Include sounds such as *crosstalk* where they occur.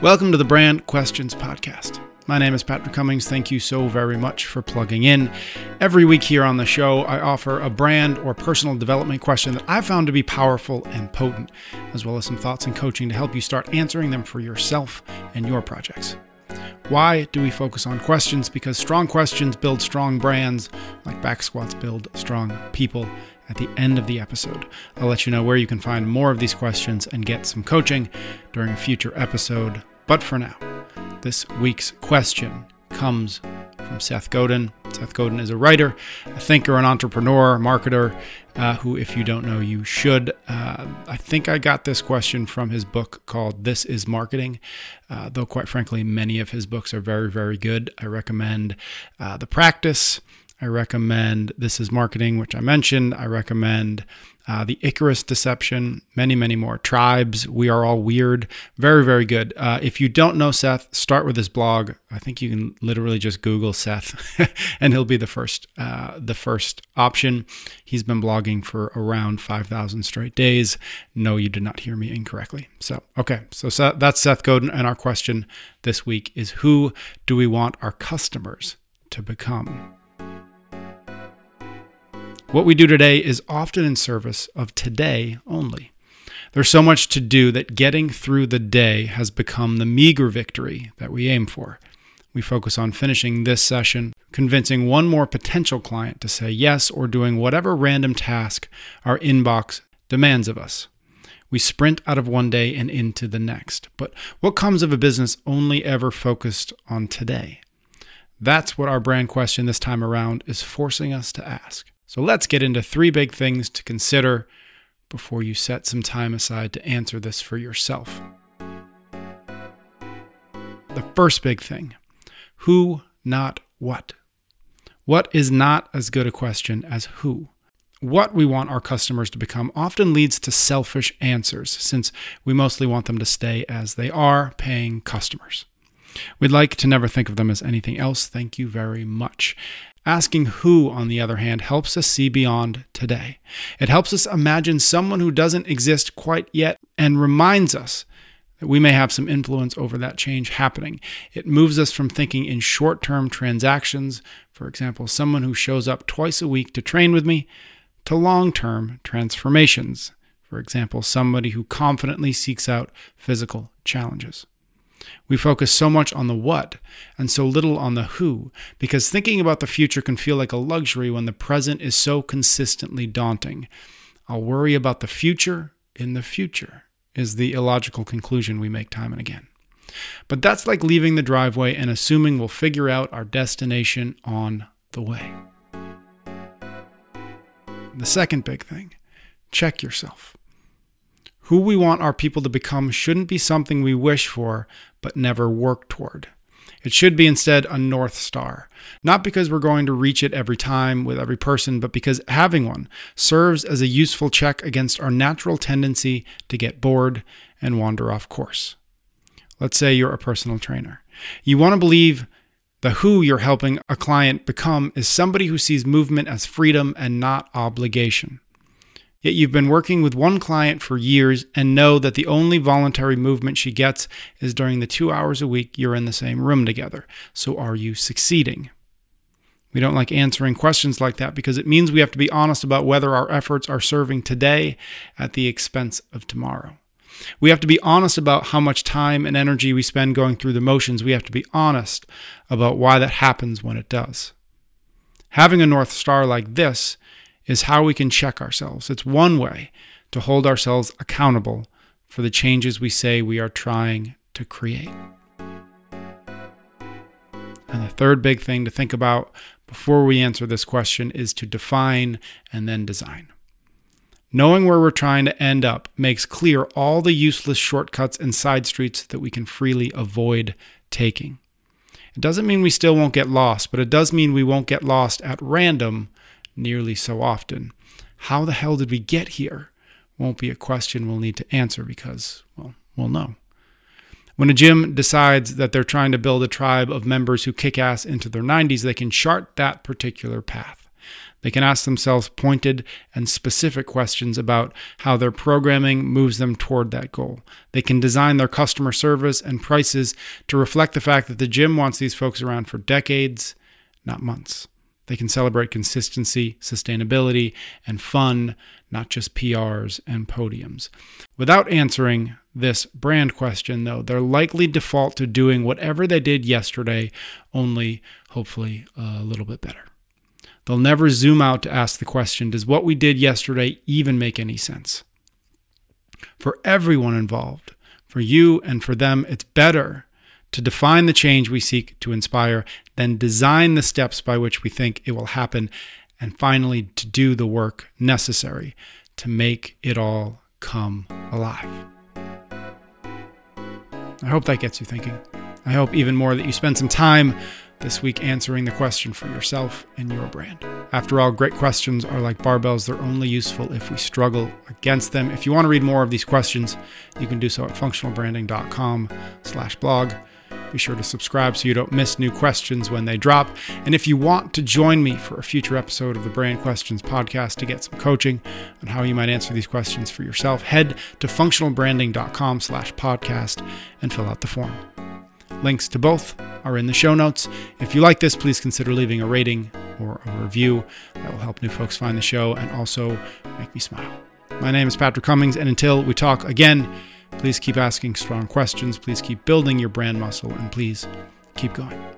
Welcome to the Brand Questions Podcast. My name is Patrick Cummings. Thank you so very much for plugging in. Every week here on the show, I offer a brand or personal development question that I found to be powerful and potent, as well as some thoughts and coaching to help you start answering them for yourself and your projects. Why do we focus on questions? Because strong questions build strong brands, like back squats build strong people. At the end of the episode, I'll let you know where you can find more of these questions and get some coaching during a future episode. But for now, this week's question comes from Seth Godin. Seth Godin is a writer, a thinker, an entrepreneur, marketer, uh, who, if you don't know, you should. Uh, I think I got this question from his book called This is Marketing, uh, though, quite frankly, many of his books are very, very good. I recommend uh, The Practice. I recommend This is Marketing, which I mentioned. I recommend uh, The Icarus Deception, many, many more. Tribes, We Are All Weird. Very, very good. Uh, if you don't know Seth, start with his blog. I think you can literally just Google Seth *laughs* and he'll be the first, uh, the first option. He's been blogging for around 5,000 straight days. No, you did not hear me incorrectly. So, okay. So Seth, that's Seth Godin. And our question this week is Who do we want our customers to become? What we do today is often in service of today only. There's so much to do that getting through the day has become the meager victory that we aim for. We focus on finishing this session, convincing one more potential client to say yes, or doing whatever random task our inbox demands of us. We sprint out of one day and into the next. But what comes of a business only ever focused on today? That's what our brand question this time around is forcing us to ask. So let's get into three big things to consider before you set some time aside to answer this for yourself. The first big thing who, not what. What is not as good a question as who? What we want our customers to become often leads to selfish answers, since we mostly want them to stay as they are, paying customers. We'd like to never think of them as anything else. Thank you very much. Asking who, on the other hand, helps us see beyond today. It helps us imagine someone who doesn't exist quite yet and reminds us that we may have some influence over that change happening. It moves us from thinking in short term transactions, for example, someone who shows up twice a week to train with me, to long term transformations, for example, somebody who confidently seeks out physical challenges. We focus so much on the what and so little on the who, because thinking about the future can feel like a luxury when the present is so consistently daunting. I'll worry about the future in the future, is the illogical conclusion we make time and again. But that's like leaving the driveway and assuming we'll figure out our destination on the way. The second big thing check yourself. Who we want our people to become shouldn't be something we wish for, but never work toward. It should be instead a North Star. Not because we're going to reach it every time with every person, but because having one serves as a useful check against our natural tendency to get bored and wander off course. Let's say you're a personal trainer. You want to believe the who you're helping a client become is somebody who sees movement as freedom and not obligation. Yet you've been working with one client for years and know that the only voluntary movement she gets is during the two hours a week you're in the same room together. So are you succeeding? We don't like answering questions like that because it means we have to be honest about whether our efforts are serving today at the expense of tomorrow. We have to be honest about how much time and energy we spend going through the motions. We have to be honest about why that happens when it does. Having a North Star like this is how we can check ourselves. It's one way to hold ourselves accountable for the changes we say we are trying to create. And the third big thing to think about before we answer this question is to define and then design. Knowing where we're trying to end up makes clear all the useless shortcuts and side streets that we can freely avoid taking. It doesn't mean we still won't get lost, but it does mean we won't get lost at random nearly so often. How the hell did we get here? Won't be a question we'll need to answer because, well, we'll know. When a gym decides that they're trying to build a tribe of members who kick ass into their 90s, they can chart that particular path. They can ask themselves pointed and specific questions about how their programming moves them toward that goal. They can design their customer service and prices to reflect the fact that the gym wants these folks around for decades, not months. They can celebrate consistency, sustainability, and fun, not just PRs and podiums. Without answering this brand question, though, they're likely default to doing whatever they did yesterday, only hopefully a little bit better. They'll never zoom out to ask the question Does what we did yesterday even make any sense? For everyone involved, for you and for them, it's better to define the change we seek to inspire, then design the steps by which we think it will happen, and finally to do the work necessary to make it all come alive. I hope that gets you thinking. I hope even more that you spend some time this week answering the question for yourself and your brand. After all, great questions are like barbells. They're only useful if we struggle against them. If you want to read more of these questions, you can do so at functionalbranding.com slash blog. Be sure to subscribe so you don't miss new questions when they drop. And if you want to join me for a future episode of the Brand Questions podcast to get some coaching on how you might answer these questions for yourself, head to functionalbranding.com slash podcast and fill out the form. Links to both are in the show notes. If you like this, please consider leaving a rating or a review. That will help new folks find the show and also make me smile. My name is Patrick Cummings, and until we talk again, Please keep asking strong questions. Please keep building your brand muscle. And please keep going.